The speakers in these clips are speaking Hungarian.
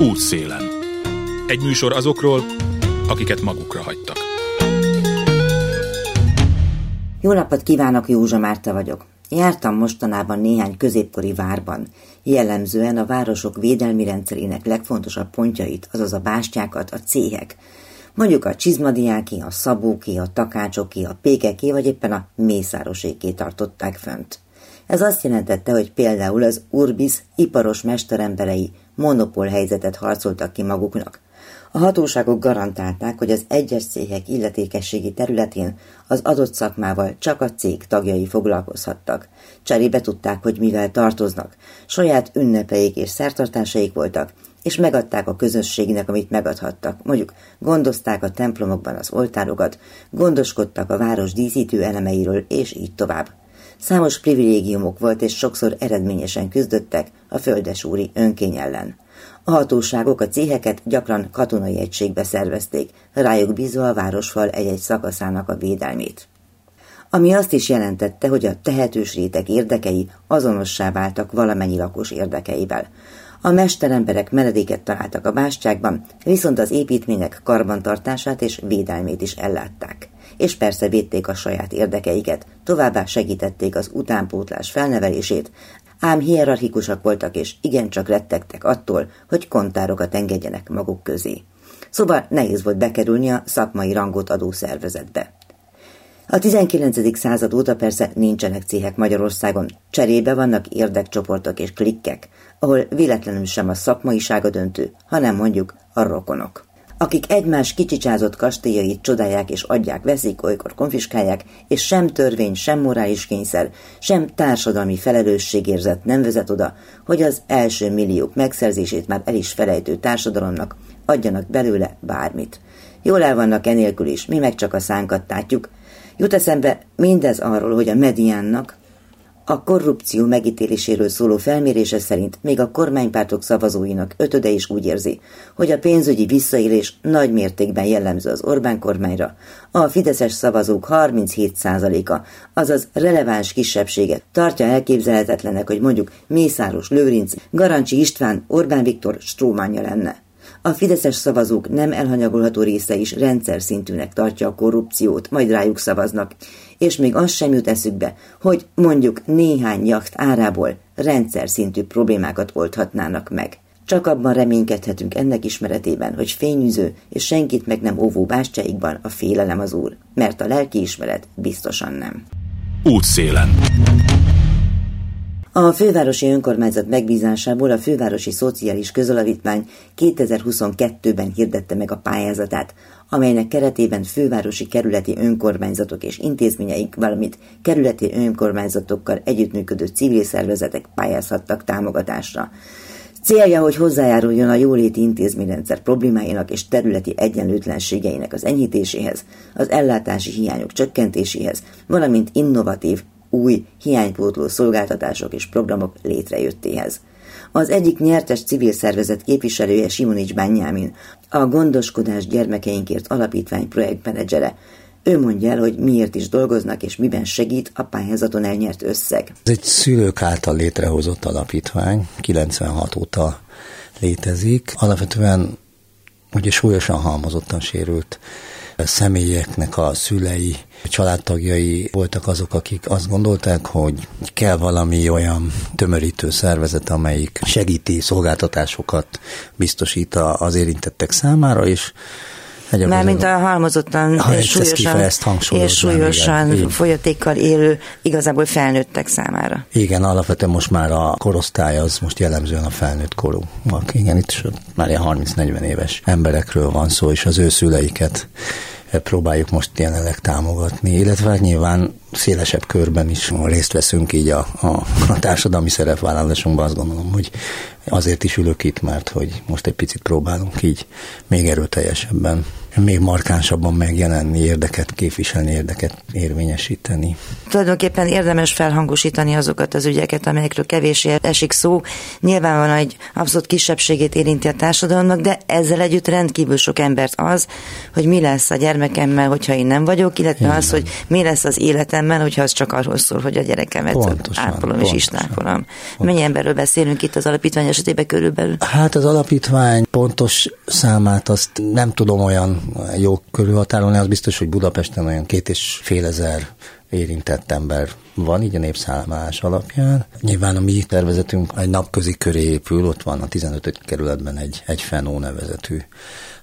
Útszélen. Egy műsor azokról, akiket magukra hagytak. Jó napot kívánok, Józsa Márta vagyok. Jártam mostanában néhány középkori várban, jellemzően a városok védelmi rendszerének legfontosabb pontjait, azaz a bástyákat, a céhek. Mondjuk a csizmadiáki, a szabóké, a takácsoké, a pékeké, vagy éppen a mészároséké tartották fönt. Ez azt jelentette, hogy például az Urbis iparos mesteremberei monopól helyzetet harcoltak ki maguknak. A hatóságok garantálták, hogy az egyes cégek illetékességi területén az adott szakmával csak a cég tagjai foglalkozhattak. Cserébe tudták, hogy mivel tartoznak. Saját ünnepeik és szertartásaik voltak, és megadták a közösségnek, amit megadhattak. Mondjuk gondozták a templomokban az oltárokat, gondoskodtak a város díszítő elemeiről, és így tovább. Számos privilégiumok volt, és sokszor eredményesen küzdöttek a földesúri önkény ellen. A hatóságok a céheket gyakran katonai egységbe szervezték, rájuk bízva a városfal egy-egy szakaszának a védelmét. Ami azt is jelentette, hogy a tehetős rétek érdekei azonossá váltak valamennyi lakos érdekeivel. A mesteremberek menedéket találtak a bástyákban, viszont az építmények karbantartását és védelmét is ellátták és persze védték a saját érdekeiket, továbbá segítették az utánpótlás felnevelését, ám hierarchikusak voltak és igencsak rettegtek attól, hogy kontárokat engedjenek maguk közé. Szóval nehéz volt bekerülni a szakmai rangot adó szervezetbe. A 19. század óta persze nincsenek céhek Magyarországon, cserébe vannak érdekcsoportok és klikkek, ahol véletlenül sem a szakmaisága döntő, hanem mondjuk a rokonok akik egymás kicsicsázott kastélyait csodálják és adják, veszik, olykor konfiskálják, és sem törvény, sem morális kényszer, sem társadalmi felelősségérzet nem vezet oda, hogy az első milliók megszerzését már el is felejtő társadalomnak adjanak belőle bármit. Jól el vannak enélkül is, mi meg csak a szánkat tátjuk. Jut eszembe mindez arról, hogy a mediánnak, a korrupció megítéléséről szóló felmérése szerint még a kormánypártok szavazóinak ötöde is úgy érzi, hogy a pénzügyi visszaélés nagy mértékben jellemző az Orbán kormányra. A fideszes szavazók 37%-a, azaz releváns kisebbsége tartja elképzelhetetlenek, hogy mondjuk Mészáros Lőrinc, Garancsi István, Orbán Viktor strómánja lenne. A fideszes szavazók nem elhanyagolható része is rendszer szintűnek tartja a korrupciót, majd rájuk szavaznak, és még az sem jut eszükbe, hogy mondjuk néhány jacht árából rendszer szintű problémákat oldhatnának meg. Csak abban reménykedhetünk ennek ismeretében, hogy fényűző és senkit meg nem óvó bástyáikban a félelem az úr, mert a lelki ismeret biztosan nem. Útszélen. A fővárosi önkormányzat megbízásából a fővárosi szociális közalapítvány 2022-ben hirdette meg a pályázatát, amelynek keretében fővárosi kerületi önkormányzatok és intézményeik, valamint kerületi önkormányzatokkal együttműködő civil szervezetek pályázhattak támogatásra. Célja, hogy hozzájáruljon a jóléti intézményrendszer problémáinak és területi egyenlőtlenségeinek az enyhítéséhez, az ellátási hiányok csökkentéséhez, valamint innovatív, új, hiánypótló szolgáltatások és programok létrejöttéhez. Az egyik nyertes civil szervezet képviselője Simonics Bányámin, a Gondoskodás gyermekeinkért alapítvány projektmenedzsere. Ő mondja el, hogy miért is dolgoznak, és miben segít a pályázaton elnyert összeg. Ez egy szülők által létrehozott alapítvány, 96 óta létezik. Alapvetően ugye súlyosan halmozottan sérült személyeknek a szülei, családtagjai voltak azok, akik azt gondolták, hogy kell valami olyan tömörítő szervezet, amelyik segíti szolgáltatásokat biztosít az érintettek számára, és mint a halmozottan ha, és súlyosan, és súlyosan igen, folyatékkal élő, igazából felnőttek számára. Igen, alapvetően most már a korosztály az most jellemzően a felnőtt korú. Igen, itt már ilyen 30-40 éves emberekről van szó, és az ő szüleiket próbáljuk most jelenleg támogatni, illetve hát nyilván szélesebb körben is részt veszünk így a, a, a társadalmi szerepvállalásunkban, azt gondolom, hogy azért is ülök itt, mert hogy most egy picit próbálunk így még erőteljesebben még markánsabban megjelenni, érdeket képviselni, érdeket érvényesíteni. Tulajdonképpen érdemes felhangosítani azokat az ügyeket, amelyekről kevés esik szó. Nyilvánvalóan egy abszolút kisebbségét érinti a társadalomnak, de ezzel együtt rendkívül sok embert az, hogy mi lesz a gyermekemmel, hogyha én nem vagyok, illetve Igen. az, hogy mi lesz az életemmel, hogyha az csak arról szól, hogy a gyerekemet pontosan, ápolom pontosan, és istápolom. Mennyi emberről beszélünk itt az alapítvány esetében körülbelül? Hát az alapítvány pontos számát azt nem tudom olyan jó körülhatárolni, az biztos, hogy Budapesten olyan két és fél ezer érintett ember van, így a népszállomás alapján. Nyilván a mi tervezetünk egy napközi köré épül, ott van a 15. kerületben egy, egy Fenó nevezetű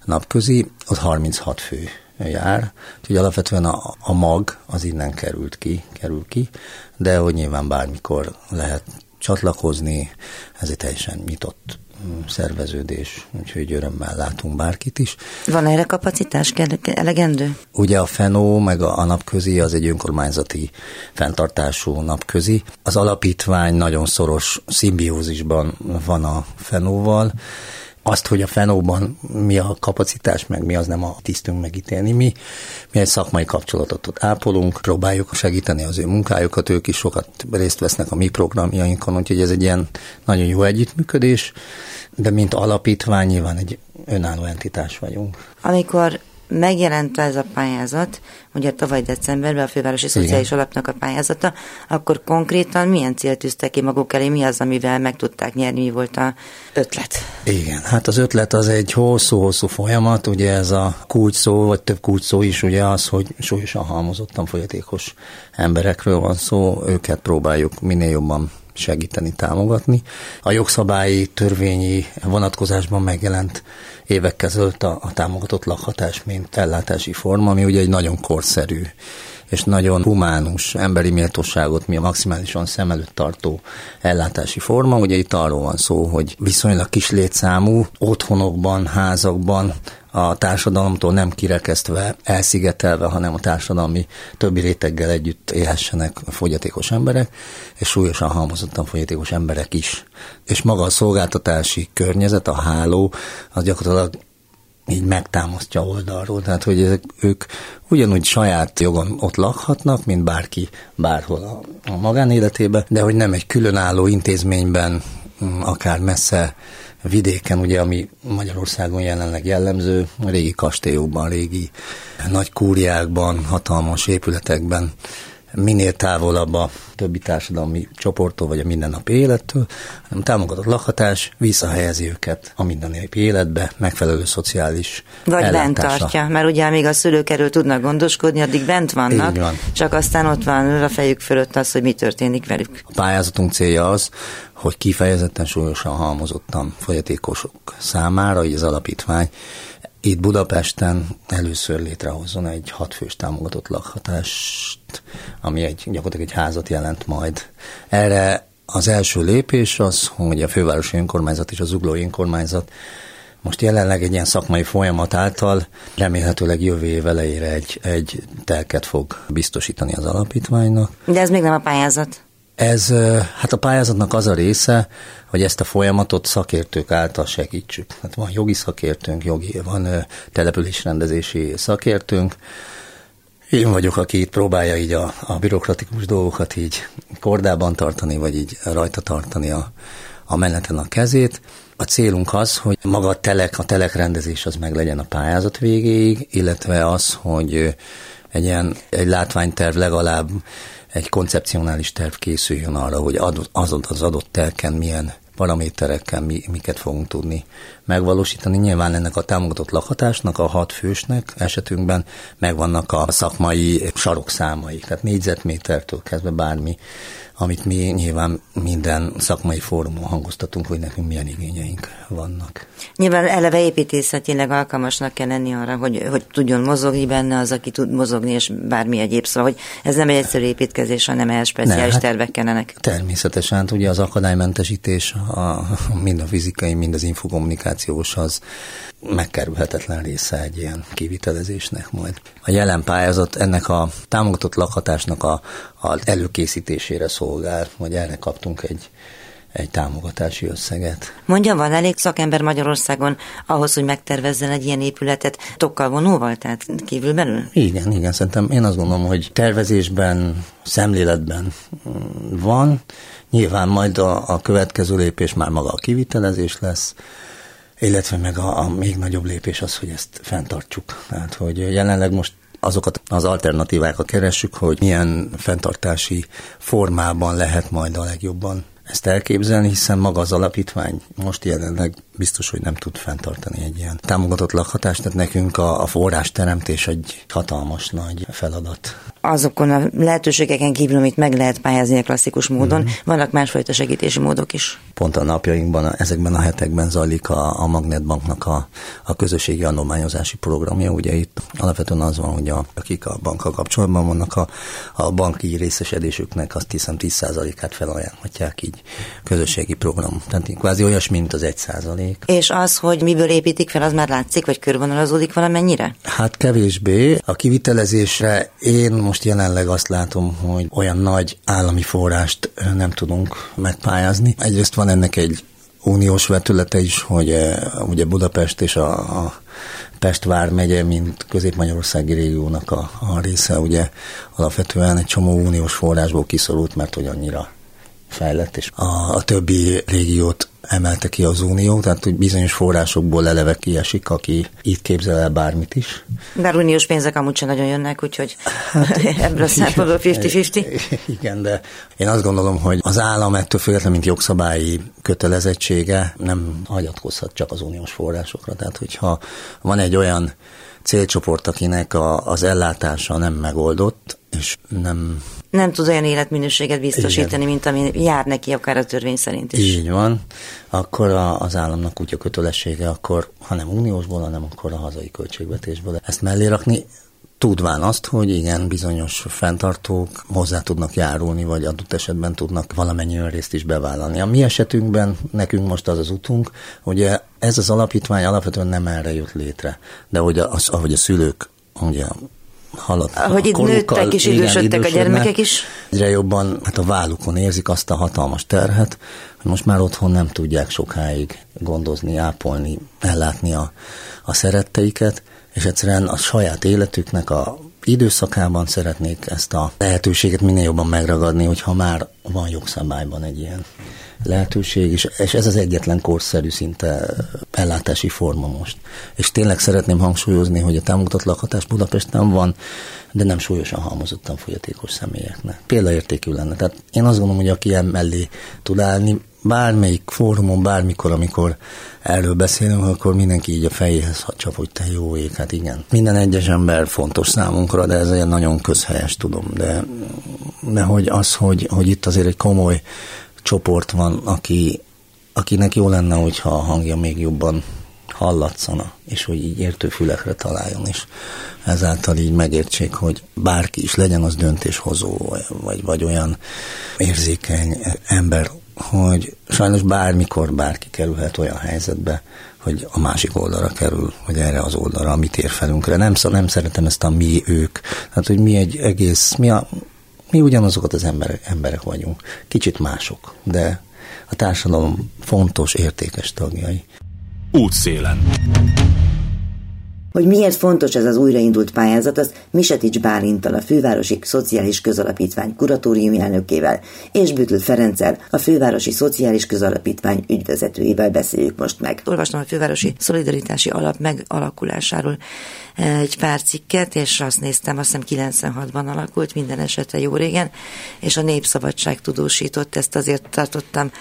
napközi, ott 36 fő jár, úgyhogy alapvetően a, a mag az innen került ki, kerül ki, de hogy nyilván bármikor lehet csatlakozni, ez egy teljesen nyitott szerveződés, úgyhogy örömmel látunk bárkit is. Van erre kapacitás elegendő? Ugye a FENO meg a, a napközi az egy önkormányzati fenntartású napközi. Az alapítvány nagyon szoros szimbiózisban van a FENO-val, azt, hogy a fenóban mi a kapacitás, meg mi az nem a tisztünk megítélni. Mi, mi egy szakmai kapcsolatot ott ápolunk, próbáljuk segíteni az ő munkájukat, ők is sokat részt vesznek a mi programjainkon, úgyhogy ez egy ilyen nagyon jó együttműködés, de mint alapítvány nyilván egy önálló entitás vagyunk. Amikor megjelent ez a pályázat, ugye tavaly decemberben a Fővárosi Szociális Igen. Alapnak a pályázata, akkor konkrétan milyen célt tűztek ki maguk elé, mi az, amivel meg tudták nyerni, mi volt a ötlet? Igen, hát az ötlet az egy hosszú-hosszú folyamat, ugye ez a kulcs szó, vagy több kulcs szó is ugye az, hogy súlyosan halmozottan folyatékos emberekről van szó, őket próbáljuk minél jobban segíteni, támogatni. A jogszabályi, törvényi vonatkozásban megjelent évekkel ezelőtt a, a támogatott lakhatás, mint ellátási forma, ami ugye egy nagyon korszerű és nagyon humánus, emberi méltóságot mi a maximálisan szem előtt tartó ellátási forma. Ugye itt arról van szó, hogy viszonylag kis létszámú otthonokban, házakban a társadalomtól nem kirekesztve, elszigetelve, hanem a társadalmi többi réteggel együtt élhessenek fogyatékos emberek, és súlyosan halmozottan fogyatékos emberek is. És maga a szolgáltatási környezet, a háló, az gyakorlatilag így megtámasztja oldalról, tehát hogy ezek, ők ugyanúgy saját jogon ott lakhatnak, mint bárki bárhol a, a magánéletében, de hogy nem egy különálló intézményben, mm, akár messze vidéken, ugye, ami Magyarországon jelenleg jellemző, régi kastélyokban, régi nagy kúriákban, hatalmas épületekben minél távolabb a többi társadalmi csoporttól, vagy a mindennapi élettől, hanem támogatott lakhatás visszahelyezi őket a mindennapi életbe, megfelelő szociális Vagy bent tartja, mert ugye még a szülők erről tudnak gondoskodni, addig bent vannak, van. csak aztán ott van a fejük fölött az, hogy mi történik velük. A pályázatunk célja az, hogy kifejezetten súlyosan halmozottan folyatékosok számára, így az alapítvány itt Budapesten először létrehozzon egy hatfős támogatott lakhatást, ami egy gyakorlatilag egy házat jelent majd. Erre az első lépés az, hogy a fővárosi önkormányzat és az zuglói önkormányzat most jelenleg egy ilyen szakmai folyamat által remélhetőleg jövő év elejére egy, egy telket fog biztosítani az alapítványnak. De ez még nem a pályázat. Ez, hát a pályázatnak az a része, hogy ezt a folyamatot szakértők által segítsük. Hát van jogi szakértőnk, jogi, van településrendezési szakértőnk, én vagyok, aki itt próbálja így a, a bürokratikus dolgokat így kordában tartani, vagy így rajta tartani a, a meneten a kezét. A célunk az, hogy maga a telek, a telekrendezés az meg legyen a pályázat végéig, illetve az, hogy egy ilyen egy látványterv legalább egy koncepcionális terv készüljön arra, hogy az az adott telken milyen paraméterekkel mi, miket fogunk tudni megvalósítani. Nyilván ennek a támogatott lakhatásnak, a hat fősnek esetünkben megvannak a szakmai sarokszámai, tehát négyzetmétertől kezdve bármi amit mi nyilván minden szakmai fórumon hangoztatunk, hogy nekünk milyen igényeink vannak. Nyilván eleve építészetileg alkalmasnak kell lenni arra, hogy, hogy tudjon mozogni benne az, aki tud mozogni, és bármi egyéb. Szóval, hogy ez nem egy egyszerű építkezés, hanem ehhez speciális ne, hát tervek kellenek. Természetesen, hát ugye az akadálymentesítés, a, mind a fizikai, mind az infokommunikációs, az megkerülhetetlen része egy ilyen kivitelezésnek majd. A jelen pályázat ennek a támogatott lakhatásnak a, a előkészítésére szolgál, vagy erre kaptunk egy, egy támogatási összeget. Mondja, van elég szakember Magyarországon ahhoz, hogy megtervezzen egy ilyen épületet tokkal vonóval, tehát kívülbelül? Igen, igen, szerintem én azt gondolom, hogy tervezésben, szemléletben van, nyilván majd a, a következő lépés már maga a kivitelezés lesz, illetve meg a, a még nagyobb lépés az, hogy ezt fenntartsuk. Tehát, hogy jelenleg most azokat az alternatívákat keressük, hogy milyen fenntartási formában lehet majd a legjobban ezt elképzelni, hiszen maga az alapítvány most jelenleg biztos, hogy nem tud fenntartani egy ilyen támogatott lakhatást, tehát nekünk a, a forrásteremtés egy hatalmas nagy feladat. Azokon a lehetőségeken kívül, amit meg lehet pályázni a klasszikus módon, mm-hmm. vannak másfajta segítési módok is. Pont a napjainkban, ezekben a hetekben zajlik a, a Magnetbanknak a, a közösségi adományozási programja. Ugye itt alapvetően az van, hogy a, akik a bankkal kapcsolatban vannak, a, a banki részesedésüknek azt hiszem 10%-át felajánlhatják így közösségi program. Tehát kvázi olyas, mint az 1 százalék. És az, hogy miből építik fel, az már látszik, vagy körvonalazódik valamennyire? Hát kevésbé. A kivitelezésre én most jelenleg azt látom, hogy olyan nagy állami forrást nem tudunk megpályázni. Egyrészt van ennek egy uniós vetülete is, hogy ugye Budapest és a, a Pest vármegye, mint Közép-Magyarországi régiónak a, a része, ugye alapvetően egy csomó uniós forrásból kiszorult, mert hogy annyira fejlett, és a, a többi régiót emelte ki az Unió, tehát hogy bizonyos forrásokból eleve kiesik, aki itt képzel el bármit is. Bár uniós pénzek amúgy sem nagyon jönnek, úgyhogy hát, ebből a szempontból 50-50. Igen, de én azt gondolom, hogy az állam ettől függetlenül, mint jogszabályi kötelezettsége nem hagyatkozhat csak az uniós forrásokra. Tehát, hogyha van egy olyan célcsoport, akinek a, az ellátása nem megoldott, és nem... Nem tud olyan életminőséget biztosítani, Igen. mint ami jár neki akár a törvény szerint is. Így van. Akkor a, az államnak úgy a kötelessége, akkor ha nem uniósból, hanem akkor a hazai költségvetésből ezt mellé rakni tudván azt, hogy igen, bizonyos fenntartók hozzá tudnak járulni, vagy adott esetben tudnak valamennyi részt is bevállalni. A mi esetünkben nekünk most az az utunk, hogy ez az alapítvány alapvetően nem erre jött létre, de hogy az, ahogy a szülők ugye haladt. Ahogy itt nőttek és idősödtek a gyermekek is. Egyre jobban hát a vállukon érzik azt a hatalmas terhet, hogy most már otthon nem tudják sokáig gondozni, ápolni, ellátni a, a szeretteiket, és egyszerűen a saját életüknek a időszakában szeretnék ezt a lehetőséget minél jobban megragadni, hogyha már van jogszabályban egy ilyen lehetőség, és, és ez az egyetlen korszerű szinte ellátási forma most. És tényleg szeretném hangsúlyozni, hogy a támogatott lakhatás Budapesten van, de nem súlyosan halmozottan fogyatékos személyeknek. Példaértékű lenne. Tehát én azt gondolom, hogy aki mellé tud állni, bármelyik fórumon, bármikor, amikor erről beszélünk, akkor mindenki így a fejéhez csap, hogy te jó ég, hát igen. Minden egyes ember fontos számunkra, de ez egy nagyon közhelyes, tudom, de, de hogy az, hogy, hogy itt azért egy komoly csoport van, aki, akinek jó lenne, hogyha a hangja még jobban hallatszana, és hogy így értő fülekre találjon, és ezáltal így megértsék, hogy bárki is legyen az döntéshozó, vagy, vagy olyan érzékeny ember, hogy sajnos bármikor bárki kerülhet olyan helyzetbe, hogy a másik oldalra kerül, vagy erre az oldalra, a mi térfelünkre. Nem, nem szeretem ezt a mi ők. Hát, hogy mi egy egész, mi, a, mi ugyanazokat az emberek, emberek vagyunk. Kicsit mások, de a társadalom fontos, értékes tagjai. Útszélen. Hogy miért fontos ez az újraindult pályázat, az Misetics Bálintal, a Fővárosi Szociális Közalapítvány kuratóriumi elnökével és Bütül Ferenccel, a Fővárosi Szociális Közalapítvány ügyvezetőjével beszéljük most meg. Olvastam a Fővárosi Szolidaritási Alap megalakulásáról egy pár cikket, és azt néztem, azt hiszem 96-ban alakult, minden esetre jó régen, és a Népszabadság tudósított, ezt azért tartottam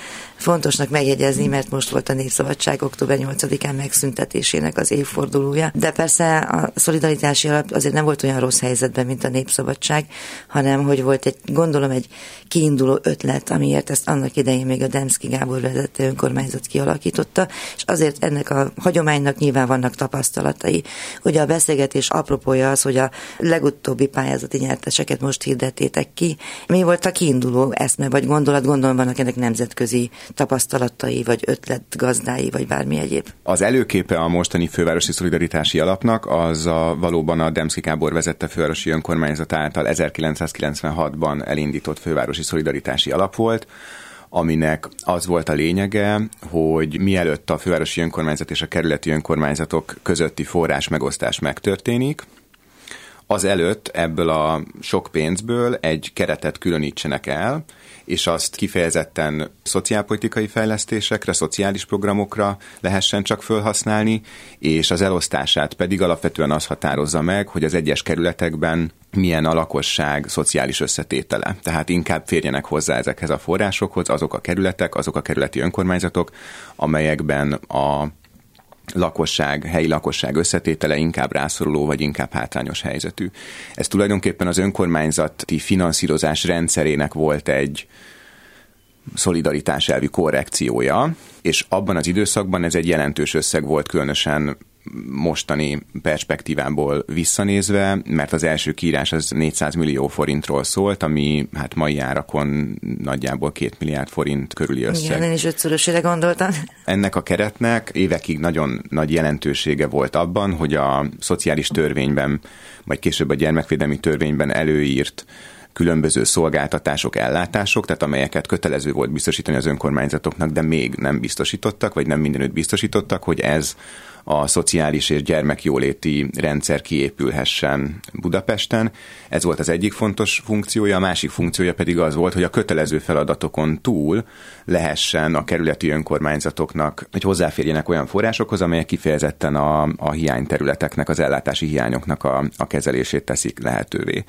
fontosnak megjegyezni, mert most volt a Népszabadság október 8-án megszüntetésének az évfordulója. De persze a szolidaritási alap azért nem volt olyan rossz helyzetben, mint a Népszabadság, hanem hogy volt egy, gondolom, egy kiinduló ötlet, amiért ezt annak idején még a Demszki Gábor vezette önkormányzat kialakította, és azért ennek a hagyománynak nyilván vannak tapasztalatai. Ugye a beszélgetés apropója az, hogy a legutóbbi pályázati nyerteseket most hirdettétek ki. Mi volt a kiinduló eszme vagy gondolat? Gondolom vannak ennek nemzetközi tapasztalatai, vagy ötletgazdái, vagy bármi egyéb. Az előképe a mostani fővárosi szolidaritási alapnak az a, valóban a Demszki Kábor vezette fővárosi önkormányzat által 1996-ban elindított fővárosi szolidaritási alap volt, aminek az volt a lényege, hogy mielőtt a fővárosi önkormányzat és a kerületi önkormányzatok közötti forrás megosztás megtörténik, az előtt ebből a sok pénzből egy keretet különítsenek el, és azt kifejezetten szociálpolitikai fejlesztésekre, szociális programokra lehessen csak felhasználni, és az elosztását pedig alapvetően az határozza meg, hogy az egyes kerületekben milyen a lakosság szociális összetétele. Tehát inkább férjenek hozzá ezekhez a forrásokhoz azok a kerületek, azok a kerületi önkormányzatok, amelyekben a lakosság, helyi lakosság összetétele inkább rászoruló, vagy inkább hátrányos helyzetű. Ez tulajdonképpen az önkormányzati finanszírozás rendszerének volt egy szolidaritás elvi korrekciója, és abban az időszakban ez egy jelentős összeg volt, különösen mostani perspektívából visszanézve, mert az első kiírás az 400 millió forintról szólt, ami hát mai árakon nagyjából 2 milliárd forint körüli összeg. Igen, én is ötszörösére gondoltam. Ennek a keretnek évekig nagyon nagy jelentősége volt abban, hogy a szociális törvényben, vagy később a gyermekvédelmi törvényben előírt különböző szolgáltatások, ellátások, tehát amelyeket kötelező volt biztosítani az önkormányzatoknak, de még nem biztosítottak, vagy nem mindenütt biztosítottak, hogy ez a szociális és gyermekjóléti rendszer kiépülhessen Budapesten. Ez volt az egyik fontos funkciója, a másik funkciója pedig az volt, hogy a kötelező feladatokon túl lehessen a kerületi önkormányzatoknak, hogy hozzáférjenek olyan forrásokhoz, amelyek kifejezetten a, a hiányterületeknek, az ellátási hiányoknak a, a kezelését teszik lehetővé.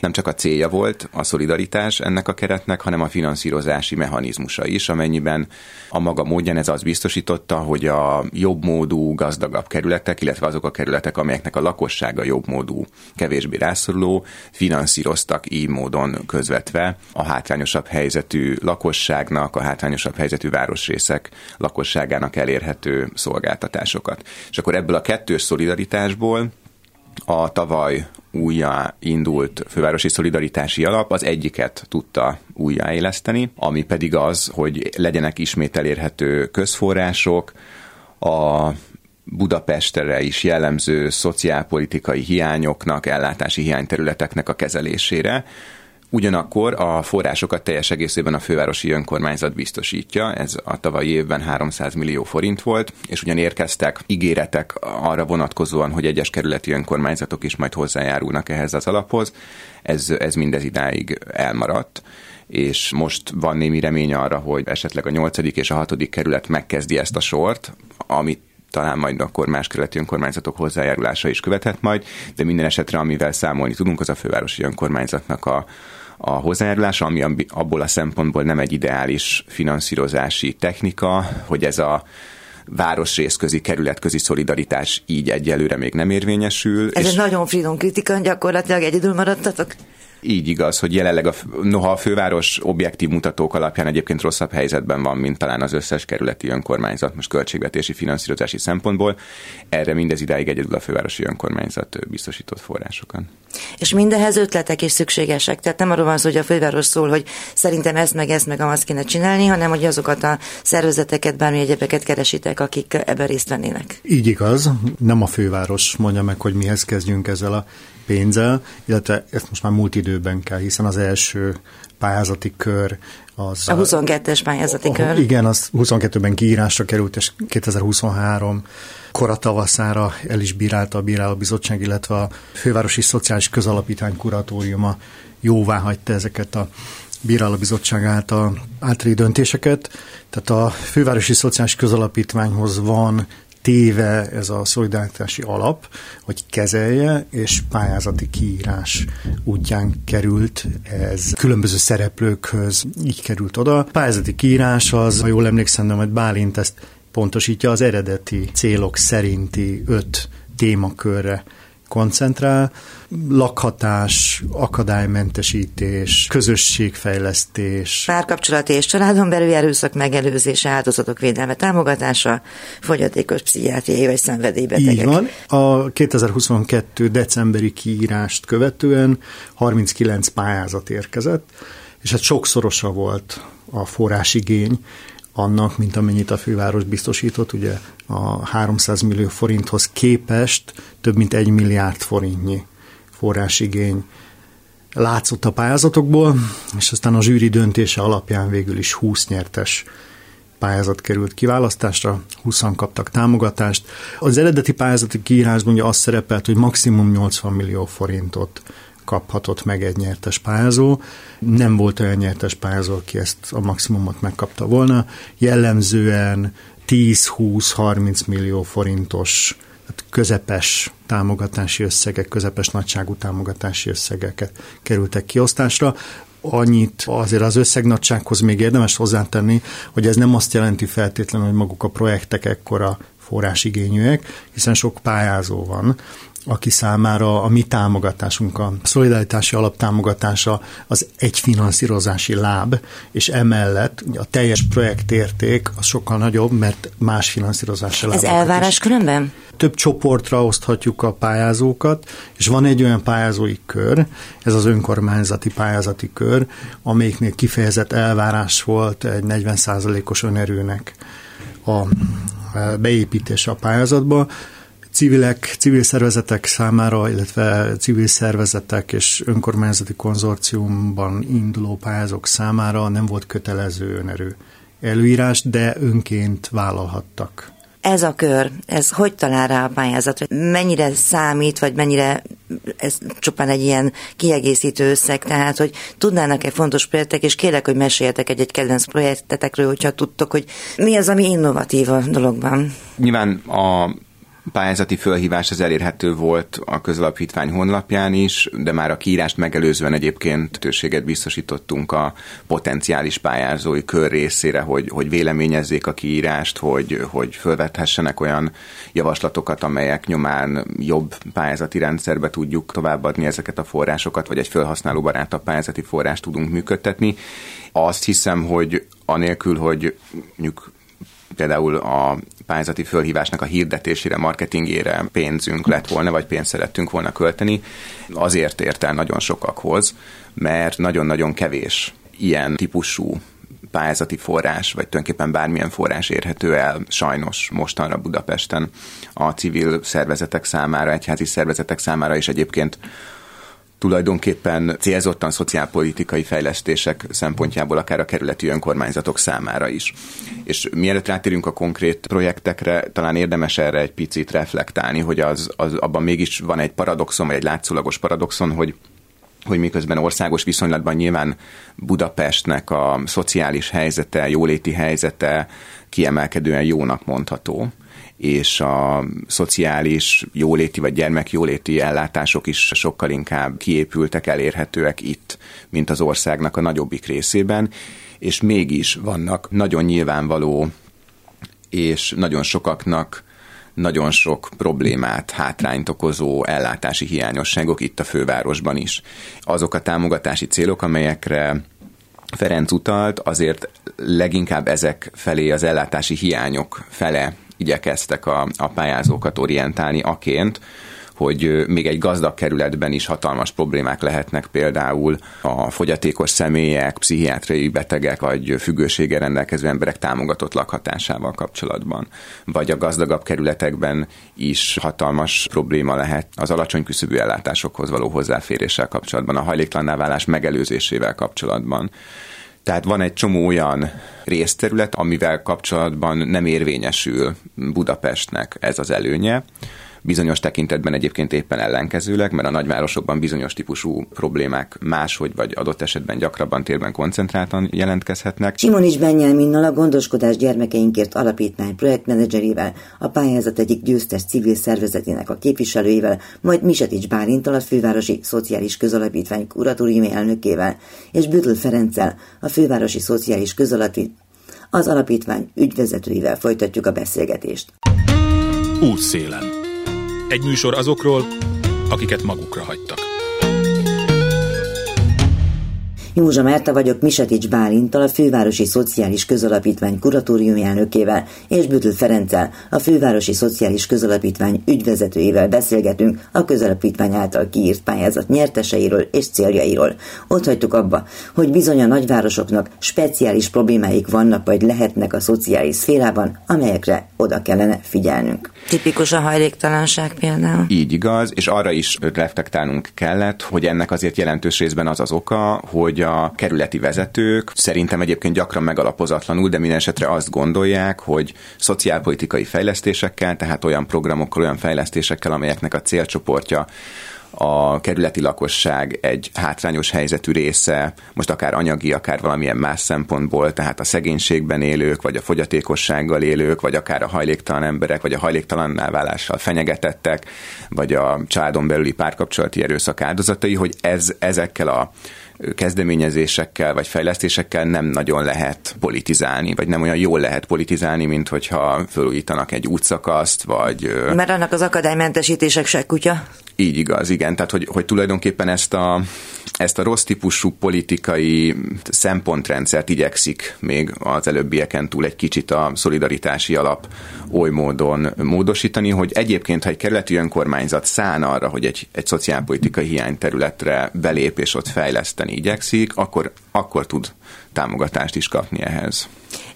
Nem csak a célja volt a szolidaritás ennek a keretnek, hanem a finanszírozási mechanizmusa is, amennyiben a maga módján ez az biztosította, hogy a jobb módú, gazdagabb kerületek, illetve azok a kerületek, amelyeknek a lakossága jobb módú, kevésbé rászoruló, finanszíroztak így módon közvetve a hátrányosabb helyzetű lakosságnak, a hátrányosabb helyzetű városrészek lakosságának elérhető szolgáltatásosokat. És akkor ebből a kettős szolidaritásból a tavaly újjá indult fővárosi szolidaritási alap az egyiket tudta újjáéleszteni, ami pedig az, hogy legyenek ismét elérhető közforrások, a Budapestre is jellemző szociálpolitikai hiányoknak, ellátási hiányterületeknek a kezelésére, Ugyanakkor a forrásokat teljes egészében a fővárosi önkormányzat biztosítja, ez a tavalyi évben 300 millió forint volt, és ugyan érkeztek ígéretek arra vonatkozóan, hogy egyes kerületi önkormányzatok is majd hozzájárulnak ehhez az alaphoz, ez, ez mindez idáig elmaradt és most van némi remény arra, hogy esetleg a nyolcadik és a hatodik kerület megkezdi ezt a sort, amit talán majd akkor más kerületi önkormányzatok hozzájárulása is követhet majd, de minden esetre, amivel számolni tudunk, az a fővárosi önkormányzatnak a, a hozzájárulása, ami abból a szempontból nem egy ideális finanszírozási technika, hogy ez a városrészközi, kerületközi szolidaritás így egyelőre még nem érvényesül. Ez és egy nagyon finom kritika, gyakorlatilag egyedül maradtatok? Így igaz, hogy jelenleg a, noha a főváros objektív mutatók alapján egyébként rosszabb helyzetben van, mint talán az összes kerületi önkormányzat, most költségvetési, finanszírozási szempontból, erre mindez idáig egyedül a fővárosi önkormányzat biztosított forrásokan. És mindehez ötletek is szükségesek. Tehát nem arról van szó, hogy a főváros szól, hogy szerintem ezt meg ezt meg azt kéne csinálni, hanem hogy azokat a szervezeteket, bármi egyebeket keresitek, akik ebben részt vennének. Így igaz, nem a főváros mondja meg, hogy mihez kezdjünk ezzel a pénzzel, illetve ezt most már múlt időben kell, hiszen az első pályázati kör az... A 22-es pályázati kör. Igen, az 22-ben kiírásra került, és 2023 kora tavaszára el is bírálta a bírálóbizottság, illetve a Fővárosi Szociális Közalapítvány kuratóriuma jóvá hagyta ezeket a bírálóbizottság által általi döntéseket. Tehát a Fővárosi Szociális Közalapítványhoz van téve ez a szolidaritási alap, hogy kezelje, és pályázati kiírás útján került ez különböző szereplőkhöz, így került oda. A pályázati kiírás az, ha jól emlékszem, hogy Bálint ezt pontosítja, az eredeti célok szerinti öt témakörre koncentrál, lakhatás, akadálymentesítés, közösségfejlesztés. Párkapcsolati és családon belül erőszak megelőzése, áldozatok védelme támogatása, fogyatékos pszichiátriai vagy szenvedélybetegek. Így van. A 2022. decemberi kiírást követően 39 pályázat érkezett, és hát sokszorosa volt a forrásigény, annak, mint amennyit a főváros biztosított, ugye a 300 millió forinthoz képest több mint egy milliárd forintnyi forrásigény látszott a pályázatokból, és aztán a zsűri döntése alapján végül is 20 nyertes pályázat került kiválasztásra, 20 kaptak támogatást. Az eredeti pályázati kiírásban ugye azt szerepelt, hogy maximum 80 millió forintot kaphatott meg egy nyertes pályázó. Nem volt olyan nyertes pályázó, aki ezt a maximumot megkapta volna. Jellemzően 10-20-30 millió forintos közepes támogatási összegek, közepes nagyságú támogatási összegeket kerültek kiosztásra annyit azért az összegnagysághoz még érdemes hozzátenni, hogy ez nem azt jelenti feltétlenül, hogy maguk a projektek ekkora forrásigényűek, hiszen sok pályázó van, aki számára a mi támogatásunk, a szolidaritási alaptámogatása az egy finanszírozási láb, és emellett a teljes projektérték az sokkal nagyobb, mert más finanszírozási láb. Ez elvárás is. különben? Több csoportra oszthatjuk a pályázókat, és van egy olyan pályázói kör, ez az önkormányzati pályázati kör, amelyiknél kifejezett elvárás volt egy 40%-os önerőnek a beépítése a pályázatba, civilek, civil szervezetek számára, illetve civil szervezetek és önkormányzati konzorciumban induló pályázók számára nem volt kötelező önerő előírás, de önként vállalhattak. Ez a kör, ez hogy talál rá a pályázat? Mennyire számít, vagy mennyire ez csupán egy ilyen kiegészítő összeg, tehát hogy tudnának-e fontos projektek, és kérek, hogy meséljetek egy-egy kedvenc projektetekről, hogyha tudtok, hogy mi az, ami innovatív a dologban. Nyilván a pályázati fölhívás az elérhető volt a közalapítvány honlapján is, de már a kiírást megelőzően egyébként lehetőséget biztosítottunk a potenciális pályázói kör részére, hogy, hogy véleményezzék a kiírást, hogy, hogy fölvethessenek olyan javaslatokat, amelyek nyomán jobb pályázati rendszerbe tudjuk továbbadni ezeket a forrásokat, vagy egy felhasználóbarátabb pályázati forrást tudunk működtetni. Azt hiszem, hogy anélkül, hogy mondjuk például a pályázati fölhívásnak a hirdetésére, marketingére pénzünk lett volna, vagy pénzt szerettünk volna költeni, azért ért el nagyon sokakhoz, mert nagyon-nagyon kevés ilyen típusú pályázati forrás, vagy tulajdonképpen bármilyen forrás érhető el sajnos mostanra Budapesten a civil szervezetek számára, egyházi szervezetek számára, és egyébként tulajdonképpen célzottan szociálpolitikai fejlesztések szempontjából akár a kerületi önkormányzatok számára is. És mielőtt rátérünk a konkrét projektekre, talán érdemes erre egy picit reflektálni, hogy az, az abban mégis van egy paradoxon, vagy egy látszólagos paradoxon, hogy hogy miközben országos viszonylatban nyilván Budapestnek a szociális helyzete, jóléti helyzete kiemelkedően jónak mondható, és a szociális jóléti vagy gyermekjóléti ellátások is sokkal inkább kiépültek, elérhetőek itt, mint az országnak a nagyobbik részében, és mégis vannak nagyon nyilvánvaló és nagyon sokaknak nagyon sok problémát, hátrányt okozó ellátási hiányosságok itt a fővárosban is. Azok a támogatási célok, amelyekre Ferenc utalt, azért leginkább ezek felé, az ellátási hiányok fele igyekeztek a, a pályázókat orientálni aként, hogy még egy gazdag kerületben is hatalmas problémák lehetnek például a fogyatékos személyek, pszichiátriai betegek vagy függőséggel rendelkező emberek támogatott lakhatásával kapcsolatban. Vagy a gazdagabb kerületekben is hatalmas probléma lehet az alacsony küszöbű ellátásokhoz való hozzáféréssel kapcsolatban, a hajléktalanná válás megelőzésével kapcsolatban. Tehát van egy csomó olyan részterület, amivel kapcsolatban nem érvényesül Budapestnek ez az előnye, Bizonyos tekintetben egyébként éppen ellenkezőleg, mert a nagyvárosokban bizonyos típusú problémák máshogy vagy adott esetben gyakrabban térben koncentráltan jelentkezhetnek. Simonics Benyelminnal a Gondoskodás gyermekeinkért alapítmány projektmenedzserével, a pályázat egyik győztes civil szervezetének a képviselőivel, majd Misetics Bálintal a fővárosi szociális közalapítvány kuratóriumi elnökével, és Bütl Ferenccel, a fővárosi szociális közalapítvány az alapítvány ügyvezetőivel folytatjuk a beszélgetést. Útszélen. Egy műsor azokról, akiket magukra hagytak. Józsa Márta vagyok Misetics Bálintal, a Fővárosi Szociális Közalapítvány kuratóriumi elnökével és Bütül Ferenccel, a Fővárosi Szociális Közalapítvány ügyvezetőjével beszélgetünk a közalapítvány által kiírt pályázat nyerteseiről és céljairól. Ott hagytuk abba, hogy bizony a nagyvárosoknak speciális problémáik vannak vagy lehetnek a szociális szférában, amelyekre oda kellene figyelnünk. Tipikus a hajléktalanság például. Így igaz, és arra is reflektálnunk kellett, hogy ennek azért jelentős részben az az oka, hogy a kerületi vezetők. Szerintem egyébként gyakran megalapozatlanul, de minden esetre azt gondolják, hogy szociálpolitikai fejlesztésekkel, tehát olyan programokkal, olyan fejlesztésekkel, amelyeknek a célcsoportja a kerületi lakosság egy hátrányos helyzetű része, most akár anyagi, akár valamilyen más szempontból, tehát a szegénységben élők, vagy a fogyatékossággal élők, vagy akár a hajléktalan emberek, vagy a hajléktalanná válással fenyegetettek, vagy a családon belüli párkapcsolati erőszak áldozatai, hogy ez, ezekkel a kezdeményezésekkel vagy fejlesztésekkel nem nagyon lehet politizálni, vagy nem olyan jól lehet politizálni, mint hogyha felújítanak egy útszakaszt, vagy... Mert annak az akadálymentesítések se kutya. Így igaz, igen. Tehát, hogy, hogy tulajdonképpen ezt a, ezt a rossz típusú politikai szempontrendszert igyekszik még az előbbieken túl egy kicsit a szolidaritási alap oly módon módosítani, hogy egyébként, ha egy kerületi önkormányzat szán arra, hogy egy, egy szociálpolitikai hiányterületre belép és ott fejleszteni igyekszik, akkor, akkor tud támogatást is kapni ehhez.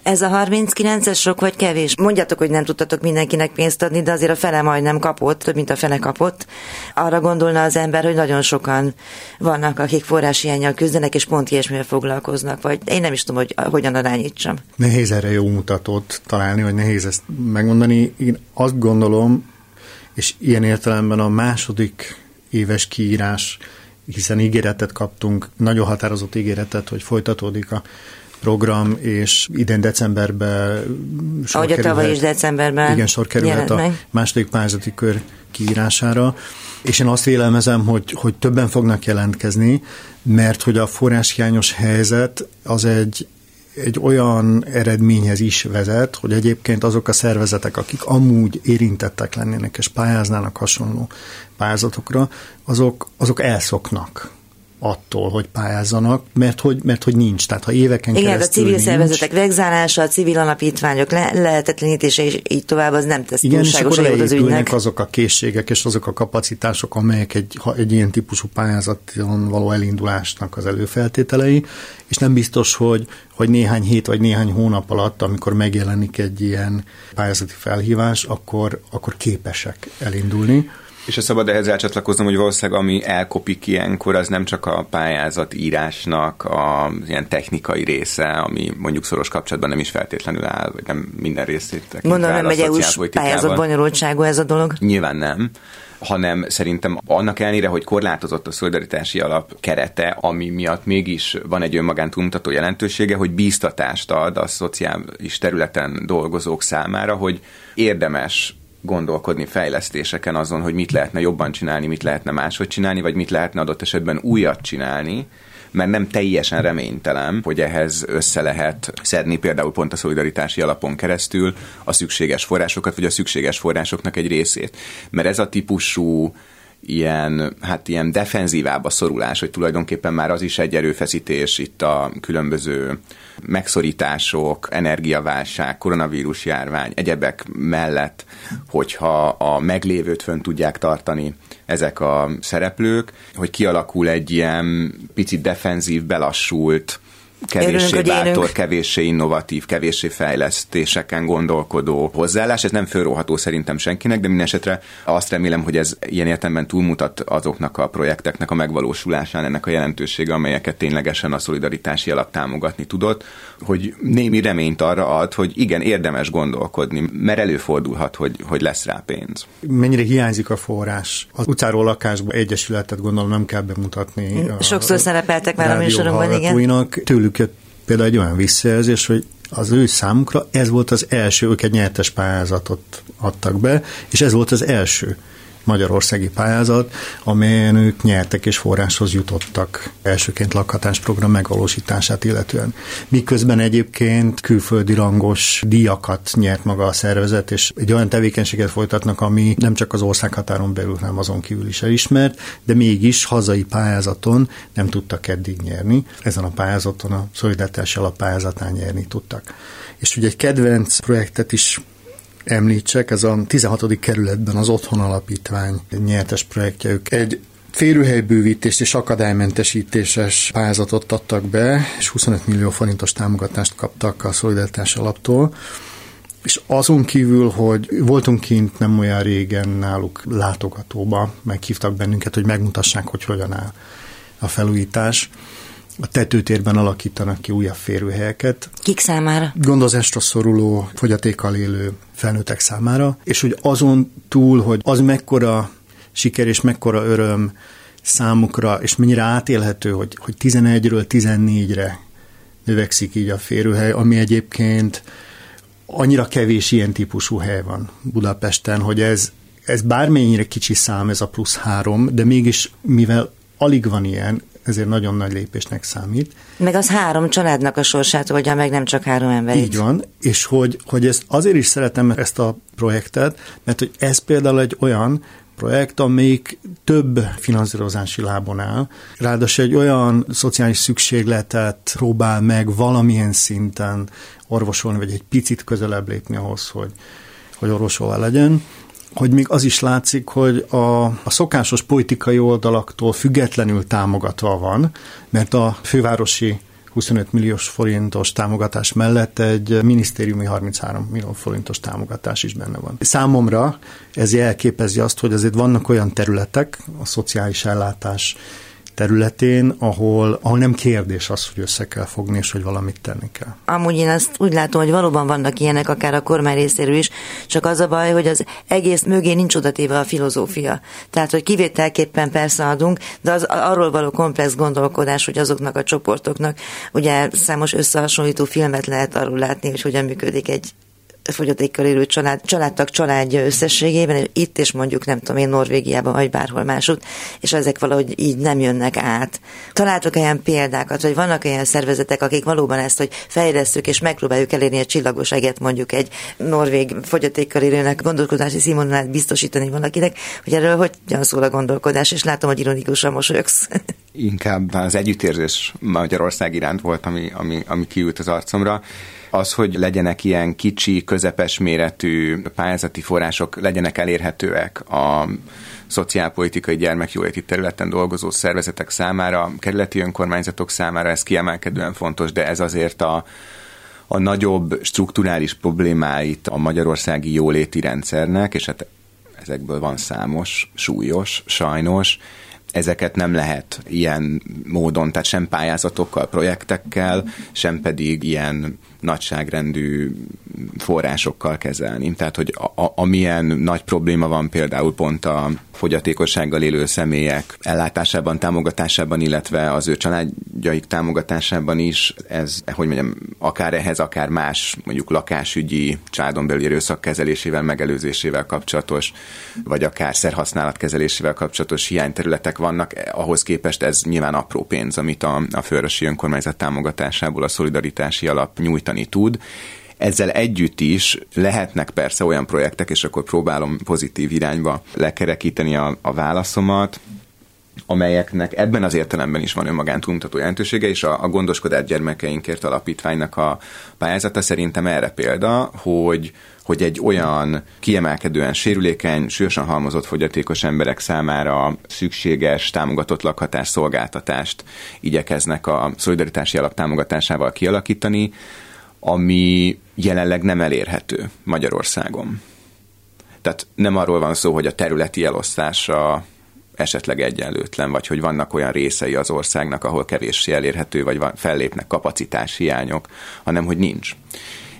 Ez a 39-es sok vagy kevés? Mondjátok, hogy nem tudtatok mindenkinek pénzt adni, de azért a fele majdnem kapott, több mint a fele kapott. Arra gondolna az ember, hogy nagyon sokan vannak, akik forráshiányjal küzdenek, és pont ilyesmivel foglalkoznak, vagy én nem is tudom, hogy hogyan arányítsam. Nehéz erre jó mutatót találni, vagy nehéz ezt megmondani. Én azt gondolom, és ilyen értelemben a második éves kiírás, hiszen ígéretet kaptunk, nagyon határozott ígéretet, hogy folytatódik a program, és idén decemberben sor Ahogy a tavaly is decemberben Igen, sor kerülhet a meg. második pályázati kör kiírására. És én azt vélelmezem, hogy, hogy többen fognak jelentkezni, mert hogy a forráshiányos helyzet az egy, egy olyan eredményhez is vezet, hogy egyébként azok a szervezetek, akik amúgy érintettek lennének és pályáznának hasonló pályázatokra, azok, azok elszoknak attól, hogy pályázzanak, mert hogy, mert hogy nincs. Tehát ha éveken Igen, keresztül a civil nincs, szervezetek vegzálása, a civil alapítványok le- lehetetlenítése és így tovább, az nem tesz Igen, és akkor az ügynek. azok a készségek és azok a kapacitások, amelyek egy, egy ilyen típusú pályázaton való elindulásnak az előfeltételei, és nem biztos, hogy, hogy néhány hét vagy néhány hónap alatt, amikor megjelenik egy ilyen pályázati felhívás, akkor, akkor képesek elindulni. És a szabad ehhez elcsatlakoznom, hogy valószínűleg ami elkopik ilyenkor, az nem csak a pályázat írásnak a ilyen technikai része, ami mondjuk szoros kapcsolatban nem is feltétlenül áll, vagy nem minden részét Mondom, nem egy EU-s pályázat bonyolultságú ez a dolog? Nyilván nem hanem szerintem annak ellenére, hogy korlátozott a szolidaritási alap kerete, ami miatt mégis van egy önmagán túlmutató jelentősége, hogy bíztatást ad a szociális területen dolgozók számára, hogy érdemes gondolkodni fejlesztéseken azon, hogy mit lehetne jobban csinálni, mit lehetne máshogy csinálni, vagy mit lehetne adott esetben újat csinálni, mert nem teljesen reménytelen, hogy ehhez össze lehet szedni például pont a szolidaritási alapon keresztül a szükséges forrásokat, vagy a szükséges forrásoknak egy részét. Mert ez a típusú ilyen, hát ilyen defenzívába szorulás, hogy tulajdonképpen már az is egy erőfeszítés itt a különböző megszorítások, energiaválság, koronavírus járvány, egyebek mellett, hogyha a meglévőt fönn tudják tartani ezek a szereplők, hogy kialakul egy ilyen picit defenzív, belassult, kevéssé Örülünk, bátor, kevéssé innovatív, kevéssé fejlesztéseken gondolkodó hozzáállás. Ez nem fölróható szerintem senkinek, de minden esetre azt remélem, hogy ez ilyen értelemben túlmutat azoknak a projekteknek a megvalósulásán, ennek a jelentősége, amelyeket ténylegesen a szolidaritási alap támogatni tudott, hogy némi reményt arra ad, hogy igen, érdemes gondolkodni, mert előfordulhat, hogy, hogy lesz rá pénz. Mennyire hiányzik a forrás? Az utcáról lakásba egyesületet gondolom nem kell bemutatni. Sokszor a, szerepeltek már a műsorunkban, igen. Tőlük tőlük például egy olyan visszajelzés, hogy az ő számukra ez volt az első, ők egy nyertes pályázatot adtak be, és ez volt az első magyarországi pályázat, amelyen ők nyertek és forráshoz jutottak elsőként lakhatásprogram megvalósítását illetően. Miközben egyébként külföldi rangos díjakat nyert maga a szervezet, és egy olyan tevékenységet folytatnak, ami nem csak az országhatáron belül, hanem azon kívül is elismert, de mégis hazai pályázaton nem tudtak eddig nyerni. Ezen a pályázaton a szolidaritási alapályázatán nyerni tudtak. És ugye egy kedvenc projektet is említsek, ez a 16. kerületben az Otthon Alapítvány nyertes projektje. Ők egy férőhelybővítés és akadálymentesítéses pályázatot adtak be, és 25 millió forintos támogatást kaptak a Szolidaritás Alaptól. És azon kívül, hogy voltunk kint nem olyan régen náluk látogatóba, meghívtak bennünket, hogy megmutassák, hogy hogyan áll a felújítás a tetőtérben alakítanak ki újabb férőhelyeket. Kik számára? Gondozásra szoruló, fogyatékkal élő felnőttek számára, és hogy azon túl, hogy az mekkora siker és mekkora öröm számukra, és mennyire átélhető, hogy, hogy 11-ről 14-re növekszik így a férőhely, ami egyébként annyira kevés ilyen típusú hely van Budapesten, hogy ez, ez bármennyire kicsi szám, ez a plusz három, de mégis mivel alig van ilyen, ezért nagyon nagy lépésnek számít. Meg az három családnak a sorsát oldja meg, nem csak három ember. Így van, és hogy, hogy ezt azért is szeretem ezt a projektet, mert hogy ez például egy olyan projekt, amelyik több finanszírozási lábon áll. Ráadásul egy olyan szociális szükségletet próbál meg valamilyen szinten orvosolni, vagy egy picit közelebb lépni ahhoz, hogy, hogy orvosolva legyen hogy még az is látszik, hogy a, a szokásos politikai oldalaktól függetlenül támogatva van, mert a fővárosi 25 milliós forintos támogatás mellett egy minisztériumi 33 millió forintos támogatás is benne van. Számomra ez jelképezi azt, hogy azért vannak olyan területek, a szociális ellátás területén, ahol, ahol nem kérdés az, hogy össze kell fogni, és hogy valamit tenni kell. Amúgy én azt úgy látom, hogy valóban vannak ilyenek, akár a kormány részéről is, csak az a baj, hogy az egész mögé nincs odatéve a filozófia. Tehát, hogy kivételképpen persze adunk, de az arról való komplex gondolkodás, hogy azoknak a csoportoknak, ugye számos összehasonlító filmet lehet arról látni, hogy hogyan működik egy fogyatékkal élő család, családtag családja összességében, itt és mondjuk nem tudom én Norvégiában, vagy bárhol másút, és ezek valahogy így nem jönnek át. Találtok olyan példákat, vagy vannak olyan szervezetek, akik valóban ezt, hogy fejlesztük és megpróbáljuk elérni a csillagos eget mondjuk egy norvég fogyatékkal élőnek gondolkodási színvonalát biztosítani valakinek, hogy erről hogyan szól a gondolkodás, és látom, hogy ironikusan mosolyogsz. Inkább az együttérzés Magyarország iránt volt, ami, ami, ami kiült az arcomra. Az, hogy legyenek ilyen kicsi, közepes méretű pályázati források, legyenek elérhetőek a szociálpolitikai gyermekjóléti területen dolgozó szervezetek számára, kerületi önkormányzatok számára ez kiemelkedően fontos, de ez azért a, a nagyobb strukturális problémáit a magyarországi jóléti rendszernek, és hát ezekből van számos, súlyos, sajnos, ezeket nem lehet ilyen módon, tehát sem pályázatokkal, projektekkel, sem pedig ilyen nagyságrendű forrásokkal kezelni. Tehát, hogy a, a, amilyen nagy probléma van például pont a fogyatékossággal élő személyek ellátásában, támogatásában, illetve az ő családjaik támogatásában is, ez, hogy mondjam, akár ehhez, akár más, mondjuk lakásügyi, családon belüli erőszak kezelésével, megelőzésével kapcsolatos, vagy akár szerhasználat kezelésével kapcsolatos hiányterületek vannak, ahhoz képest ez nyilván apró pénz, amit a, a főrösi önkormányzat támogatásából a szolidaritási alap nyújtani tud, ezzel együtt is lehetnek persze olyan projektek, és akkor próbálom pozitív irányba lekerekíteni a, a válaszomat, amelyeknek ebben az értelemben is van önmagán túlmutató jelentősége, és a, a gondoskodás gyermekeinkért alapítványnak a pályázata szerintem erre példa, hogy hogy egy olyan kiemelkedően sérülékeny, sűrűsen halmozott fogyatékos emberek számára szükséges, támogatott lakhatás szolgáltatást igyekeznek a szolidaritási alap támogatásával kialakítani, ami jelenleg nem elérhető Magyarországon. Tehát nem arról van szó, hogy a területi elosztása esetleg egyenlőtlen, vagy hogy vannak olyan részei az országnak, ahol kevéssé elérhető, vagy van, fellépnek kapacitás hiányok, hanem hogy nincs.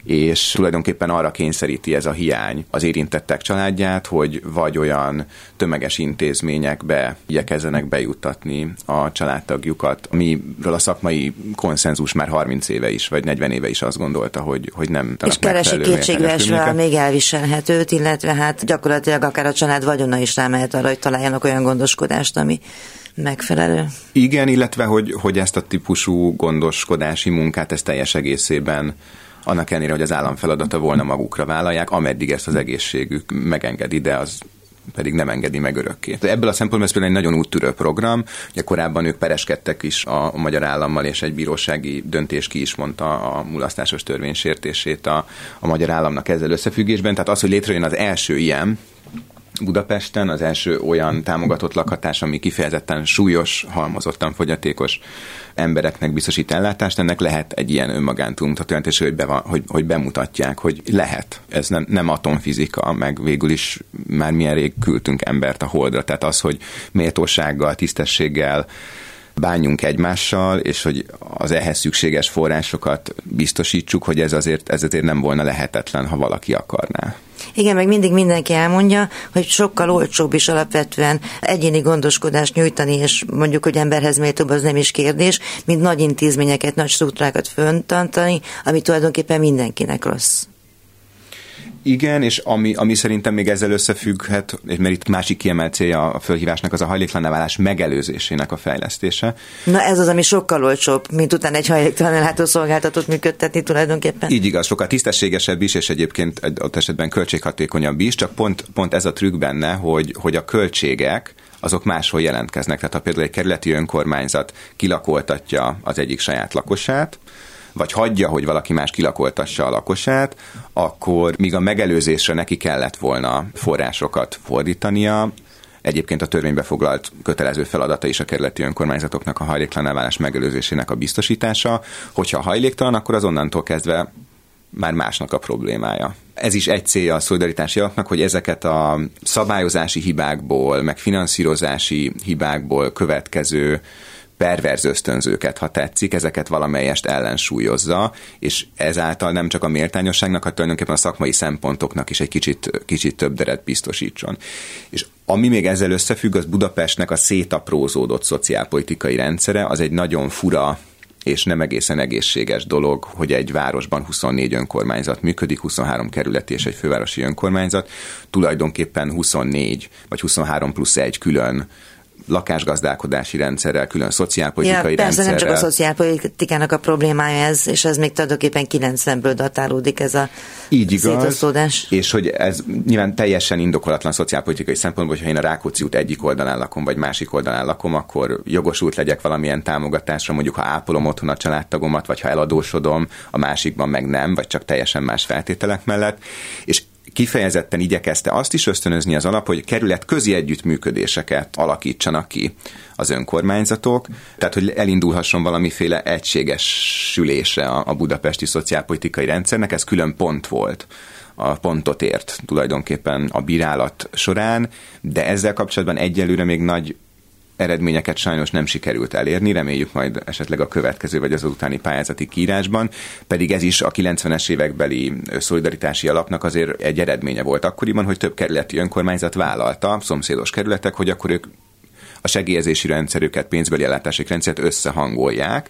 És tulajdonképpen arra kényszeríti ez a hiány az érintettek családját, hogy vagy olyan tömeges intézményekbe igyekezzenek bejuttatni a családtagjukat, amiről a szakmai konszenzus már 30 éve is, vagy 40 éve is azt gondolta, hogy, hogy nem És keresi kétségbeesve még elviselhetőt, illetve hát gyakorlatilag akár a család vagyona is rámehet arra, hogy találjanak olyan gondoskodást, ami megfelelő. Igen, illetve hogy, hogy ezt a típusú gondoskodási munkát ezt teljes egészében annak ellenére, hogy az állam feladata volna magukra vállalják, ameddig ezt az egészségük megengedi, de az pedig nem engedi meg örökké. Ebből a szempontból ez például egy nagyon úttörő program. Ugye korábban ők pereskedtek is a magyar állammal, és egy bírósági döntés ki is mondta a mulasztásos törvény sértését a, a magyar államnak ezzel összefüggésben. Tehát az, hogy létrejön az első ilyen, Budapesten az első olyan támogatott lakhatás, ami kifejezetten súlyos, halmozottan fogyatékos embereknek biztosít ellátást, ennek lehet egy ilyen önmagán túlmutató hogy, be van, hogy, hogy bemutatják, hogy lehet. Ez nem, nem atomfizika, meg végül is már milyen rég küldtünk embert a holdra. Tehát az, hogy méltósággal, tisztességgel, bánjunk egymással, és hogy az ehhez szükséges forrásokat biztosítsuk, hogy ez azért, ez azért nem volna lehetetlen, ha valaki akarná. Igen, meg mindig mindenki elmondja, hogy sokkal olcsóbb is alapvetően egyéni gondoskodást nyújtani, és mondjuk, hogy emberhez méltóbb az nem is kérdés, mint nagy intézményeket, nagy struktúrákat föntantani, ami tulajdonképpen mindenkinek rossz. Igen, és ami, ami szerintem még ezzel összefügghet, mert itt másik kiemelt célja a fölhívásnak az a hajléktalan válás megelőzésének a fejlesztése. Na ez az, ami sokkal olcsóbb, mint utána egy hajléktalan ellátószolgáltatót működtetni tulajdonképpen. Így igaz, sokkal tisztességesebb is, és egyébként ott esetben költséghatékonyabb is, csak pont, pont ez a trükk benne, hogy, hogy a költségek azok máshol jelentkeznek. Tehát ha például egy kerületi önkormányzat kilakoltatja az egyik saját lakosát, vagy hagyja, hogy valaki más kilakoltassa a lakosát, akkor míg a megelőzésre neki kellett volna forrásokat fordítania, Egyébként a törvénybe foglalt kötelező feladata is a kerületi önkormányzatoknak a hajléktalan elválás megelőzésének a biztosítása. Hogyha hajléktalan, akkor azonnantól kezdve már másnak a problémája. Ez is egy célja a szolidaritási alapnak, hogy ezeket a szabályozási hibákból, meg finanszírozási hibákból következő perverz ösztönzőket, ha tetszik, ezeket valamelyest ellensúlyozza, és ezáltal nem csak a méltányosságnak, hanem tulajdonképpen a szakmai szempontoknak is egy kicsit, kicsit több deret biztosítson. És ami még ezzel összefügg, az Budapestnek a szétaprózódott szociálpolitikai rendszere, az egy nagyon fura és nem egészen egészséges dolog, hogy egy városban 24 önkormányzat működik, 23 kerületi és egy fővárosi önkormányzat, tulajdonképpen 24 vagy 23 plusz egy külön lakásgazdálkodási rendszerrel, külön szociálpolitikai ja, persze, rendszerrel. nem csak a szociálpolitikának a problémája ez, és ez még tulajdonképpen 90-ből datálódik ez a Így igaz, és hogy ez nyilván teljesen indokolatlan szociálpolitikai szempontból, hogyha én a Rákóczi út egyik oldalán lakom, vagy másik oldalán lakom, akkor jogosult legyek valamilyen támogatásra, mondjuk ha ápolom otthon a családtagomat, vagy ha eladósodom, a másikban meg nem, vagy csak teljesen más feltételek mellett. És kifejezetten igyekezte azt is ösztönözni az alap, hogy kerület közi együttműködéseket alakítsanak ki az önkormányzatok, tehát hogy elindulhasson valamiféle egységesülése a budapesti szociálpolitikai rendszernek, ez külön pont volt a pontot ért tulajdonképpen a bírálat során, de ezzel kapcsolatban egyelőre még nagy eredményeket sajnos nem sikerült elérni, reméljük majd esetleg a következő vagy az utáni pályázati kiírásban, pedig ez is a 90-es évekbeli szolidaritási alapnak azért egy eredménye volt akkoriban, hogy több kerületi önkormányzat vállalta, szomszédos kerületek, hogy akkor ők a segélyezési rendszerüket, pénzbeli ellátási rendszert összehangolják,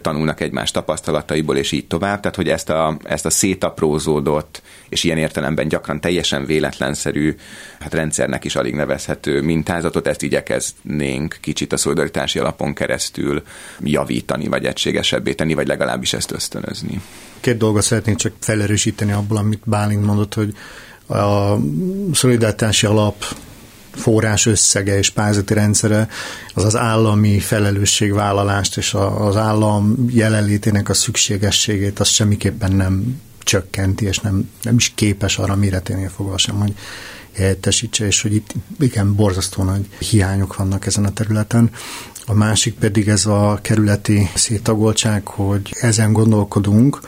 tanulnak egymás tapasztalataiból, és így tovább. Tehát, hogy ezt a, ezt a szétaprózódott, és ilyen értelemben gyakran teljesen véletlenszerű, hát rendszernek is alig nevezhető mintázatot, ezt igyekeznénk kicsit a szolidaritási alapon keresztül javítani, vagy egységesebbé tenni, vagy legalábbis ezt ösztönözni. Két dolgot szeretnék csak felerősíteni abból, amit Bálint mondott, hogy a szolidaritási alap forrás összege és pályázati rendszere az az állami felelősségvállalást és az állam jelenlétének a szükségességét az semmiképpen nem csökkenti, és nem, nem is képes arra méreténél fogva sem, hogy helyettesítse, és hogy itt igen, borzasztó nagy hiányok vannak ezen a területen. A másik pedig ez a kerületi széttagoltság, hogy ezen gondolkodunk,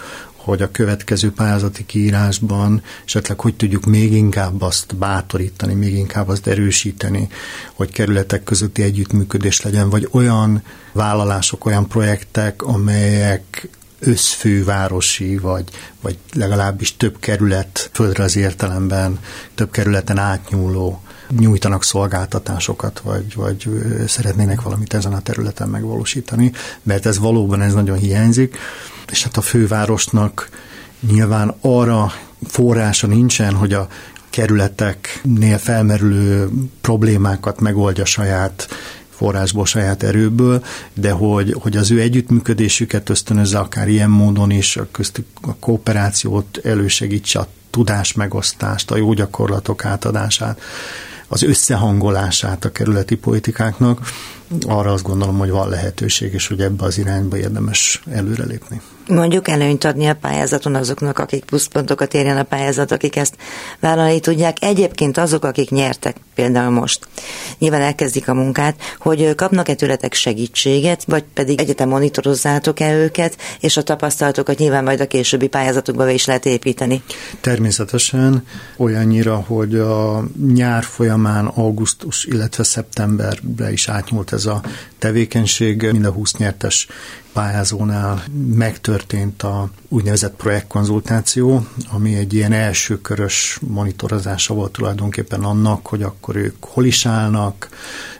hogy a következő pályázati kiírásban esetleg hogy tudjuk még inkább azt bátorítani, még inkább azt erősíteni, hogy kerületek közötti együttműködés legyen, vagy olyan vállalások, olyan projektek, amelyek összfővárosi, vagy, vagy legalábbis több kerület, földre az értelemben, több kerületen átnyúló nyújtanak szolgáltatásokat, vagy, vagy szeretnének valamit ezen a területen megvalósítani, mert ez valóban ez nagyon hiányzik, és hát a fővárosnak nyilván arra forrása nincsen, hogy a kerületeknél felmerülő problémákat megoldja saját forrásból, saját erőből, de hogy, hogy az ő együttműködésüket ösztönözze akár ilyen módon is, a köztük a kooperációt elősegítse, a tudás megosztást, a jó gyakorlatok átadását, az összehangolását a kerületi politikáknak, arra azt gondolom, hogy van lehetőség, és hogy ebbe az irányba érdemes előrelépni mondjuk előnyt adni a pályázaton azoknak, akik pluszpontokat érjen a pályázat, akik ezt vállalni tudják. Egyébként azok, akik nyertek, például most, nyilván elkezdik a munkát, hogy kapnak-e tőletek segítséget, vagy pedig egyetem monitorozzátok-e őket, és a tapasztalatokat nyilván majd a későbbi pályázatokba is lehet építeni. Természetesen olyannyira, hogy a nyár folyamán augusztus, illetve szeptemberbe is átnyúlt ez a tevékenység. Mind a 20 nyertes pályázónál megtörtént a úgynevezett projektkonzultáció, ami egy ilyen elsőkörös monitorozása volt tulajdonképpen annak, hogy akkor ők hol is állnak,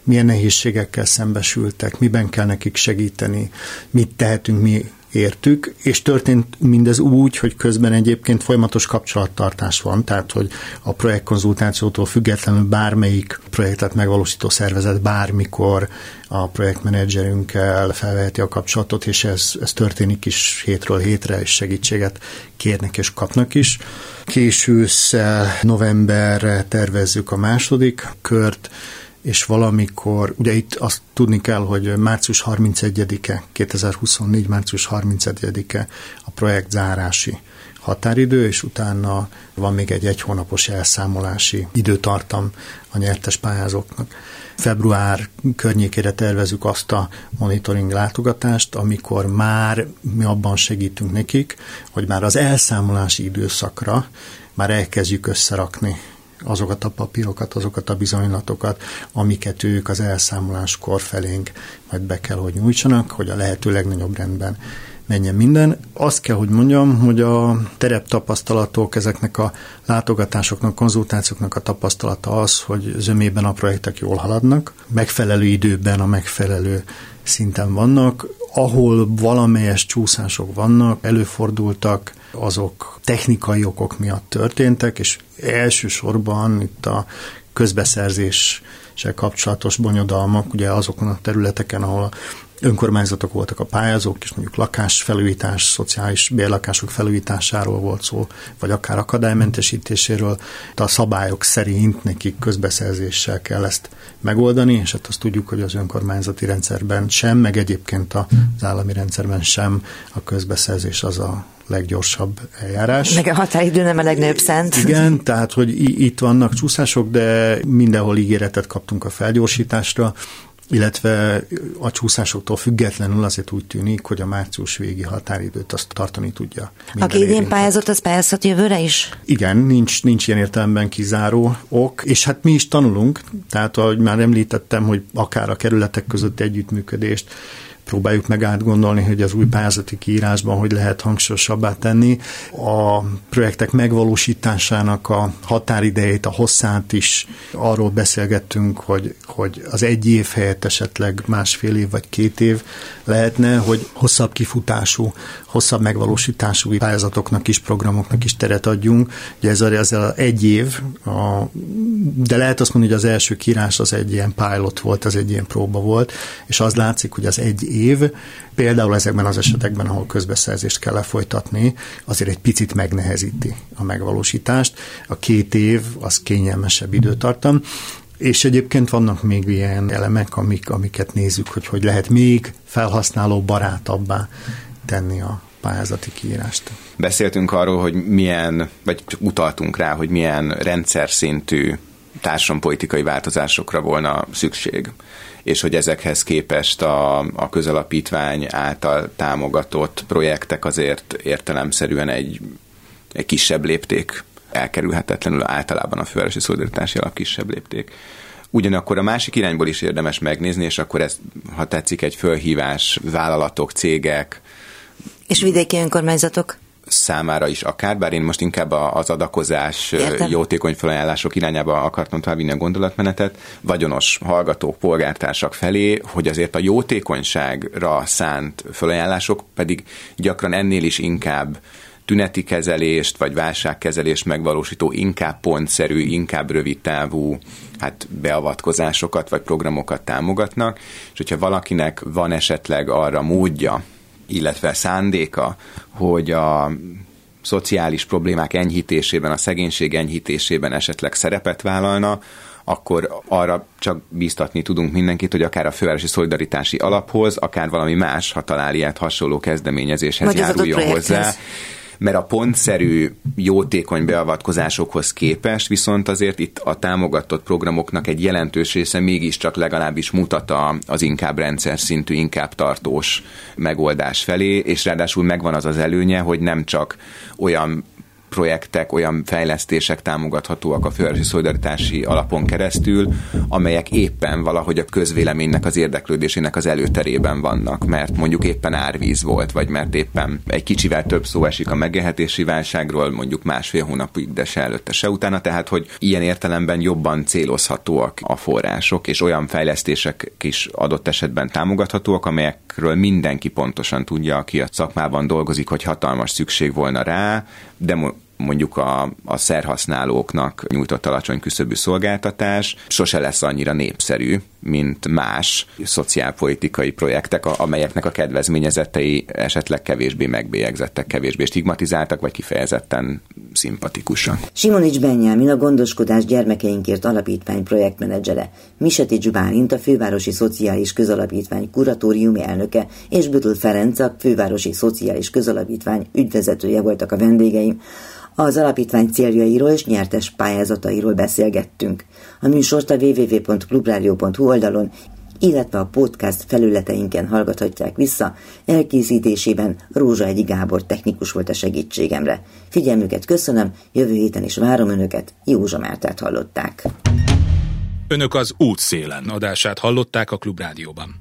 milyen nehézségekkel szembesültek, miben kell nekik segíteni, mit tehetünk mi értük, és történt mindez úgy, hogy közben egyébként folyamatos kapcsolattartás van, tehát hogy a projektkonzultációtól függetlenül bármelyik projektet megvalósító szervezet bármikor a projektmenedzserünkkel felveheti a kapcsolatot, és ez, ez történik is hétről hétre, és segítséget kérnek és kapnak is. Késő novemberre tervezzük a második kört, és valamikor, ugye itt azt tudni kell, hogy március 31-e, 2024. március 31-e a projekt zárási határidő, és utána van még egy egy hónapos elszámolási időtartam a nyertes pályázóknak. Február környékére tervezük azt a monitoring látogatást, amikor már mi abban segítünk nekik, hogy már az elszámolási időszakra már elkezdjük összerakni azokat a papírokat, azokat a bizonylatokat, amiket ők az elszámoláskor felénk majd be kell, hogy nyújtsanak, hogy a lehető legnagyobb rendben menjen minden. Azt kell, hogy mondjam, hogy a terep tapasztalatok, ezeknek a látogatásoknak, konzultációknak a tapasztalata az, hogy zömében a projektek jól haladnak, megfelelő időben a megfelelő szinten vannak, ahol valamelyes csúszások vannak, előfordultak, azok technikai okok miatt történtek, és elsősorban itt a közbeszerzéssel kapcsolatos bonyodalmak, ugye azokon a területeken, ahol önkormányzatok voltak a pályázók, és mondjuk lakásfelújítás, szociális bérlakások felújításáról volt szó, vagy akár akadálymentesítéséről, a szabályok szerint nekik közbeszerzéssel kell ezt megoldani, és hát azt tudjuk, hogy az önkormányzati rendszerben sem, meg egyébként az állami rendszerben sem a közbeszerzés az a leggyorsabb eljárás. Meg a határidő nem a legnőbb szent. Igen, tehát, hogy itt vannak csúszások, de mindenhol ígéretet kaptunk a felgyorsításra, illetve a csúszásoktól függetlenül azért úgy tűnik, hogy a március végi határidőt azt tartani tudja. Aki idén pályázott, az pályázhat jövőre is? Igen, nincs, nincs ilyen értelemben kizáró ok, és hát mi is tanulunk, tehát ahogy már említettem, hogy akár a kerületek közötti együttműködést, próbáljuk meg átgondolni, hogy az új pályázati kiírásban hogy lehet hangsúlyosabbá tenni. A projektek megvalósításának a határidejét, a hosszát is arról beszélgettünk, hogy, hogy az egy év helyett esetleg másfél év vagy két év lehetne, hogy hosszabb kifutású, hosszabb megvalósítású pályázatoknak is, programoknak is teret adjunk. Ugye ez az egy év, a, de lehet azt mondani, hogy az első kírás az egy ilyen pilot volt, az egy ilyen próba volt, és az látszik, hogy az egy év, például ezekben az esetekben, ahol közbeszerzést kell lefolytatni, azért egy picit megnehezíti a megvalósítást. A két év az kényelmesebb időtartam, és egyébként vannak még ilyen elemek, amik, amiket nézzük, hogy hogy lehet még felhasználó barátabbá tenni a pályázati kiírást. Beszéltünk arról, hogy milyen, vagy utaltunk rá, hogy milyen rendszer szintű társadalompolitikai változásokra volna szükség és hogy ezekhez képest a, a közalapítvány által támogatott projektek azért értelemszerűen egy, egy kisebb lépték, elkerülhetetlenül általában a fővárosi szolidaritási alap kisebb lépték. Ugyanakkor a másik irányból is érdemes megnézni, és akkor ez, ha tetszik, egy fölhívás vállalatok, cégek, És vidéki önkormányzatok? Számára is akár, bár én most inkább az adakozás Értem. jótékony felajánlások irányába akartam továbbvinni a gondolatmenetet, vagyonos hallgatók, polgártársak felé, hogy azért a jótékonyságra szánt felajánlások pedig gyakran ennél is inkább tüneti kezelést vagy válságkezelést megvalósító, inkább pontszerű, inkább rövid távú hát beavatkozásokat vagy programokat támogatnak, és hogyha valakinek van esetleg arra módja, illetve szándéka, hogy a szociális problémák enyhítésében, a szegénység enyhítésében esetleg szerepet vállalna, akkor arra csak bíztatni tudunk mindenkit, hogy akár a fővárosi szolidaritási alaphoz, akár valami más, ha talál ilyet hasonló kezdeményezéshez Vagy járuljon hozzá mert a pontszerű, jótékony beavatkozásokhoz képest viszont azért itt a támogatott programoknak egy jelentős része mégiscsak legalábbis mutat az inkább rendszer szintű, inkább tartós megoldás felé, és ráadásul megvan az az előnye, hogy nem csak olyan projektek, olyan fejlesztések támogathatóak a fővárosi szolidaritási alapon keresztül, amelyek éppen valahogy a közvéleménynek az érdeklődésének az előterében vannak, mert mondjuk éppen árvíz volt, vagy mert éppen egy kicsivel több szó esik a megélhetési válságról, mondjuk másfél hónapig, de se előtte, se utána, tehát hogy ilyen értelemben jobban célozhatóak a források, és olyan fejlesztések is adott esetben támogathatóak, amelyekről mindenki pontosan tudja, aki a szakmában dolgozik, hogy hatalmas szükség volna rá, de mondjuk a, a szerhasználóknak nyújtott alacsony küszöbű szolgáltatás sose lesz annyira népszerű, mint más szociálpolitikai projektek, amelyeknek a kedvezményezettei esetleg kevésbé megbélyegzettek, kevésbé stigmatizáltak, vagy kifejezetten szimpatikusak. Simonics Benyámin a Gondoskodás Gyermekeinkért Alapítvány projektmenedzsere, Misetics Bálint a Fővárosi Szociális Közalapítvány kuratóriumi elnöke, és Bütl Ferenc a Fővárosi Szociális Közalapítvány ügyvezetője voltak a vendégeim. Az alapítvány céljairól és nyertes pályázatairól beszélgettünk. A műsort a www.clubradio.hu oldalon, illetve a podcast felületeinken hallgathatják vissza. Elkészítésében Rózsa Egyi Gábor technikus volt a segítségemre. Figyelmüket köszönöm, jövő héten is várom Önöket, Józsa Mártát hallották. Önök az útszélen adását hallották a Klubrádióban.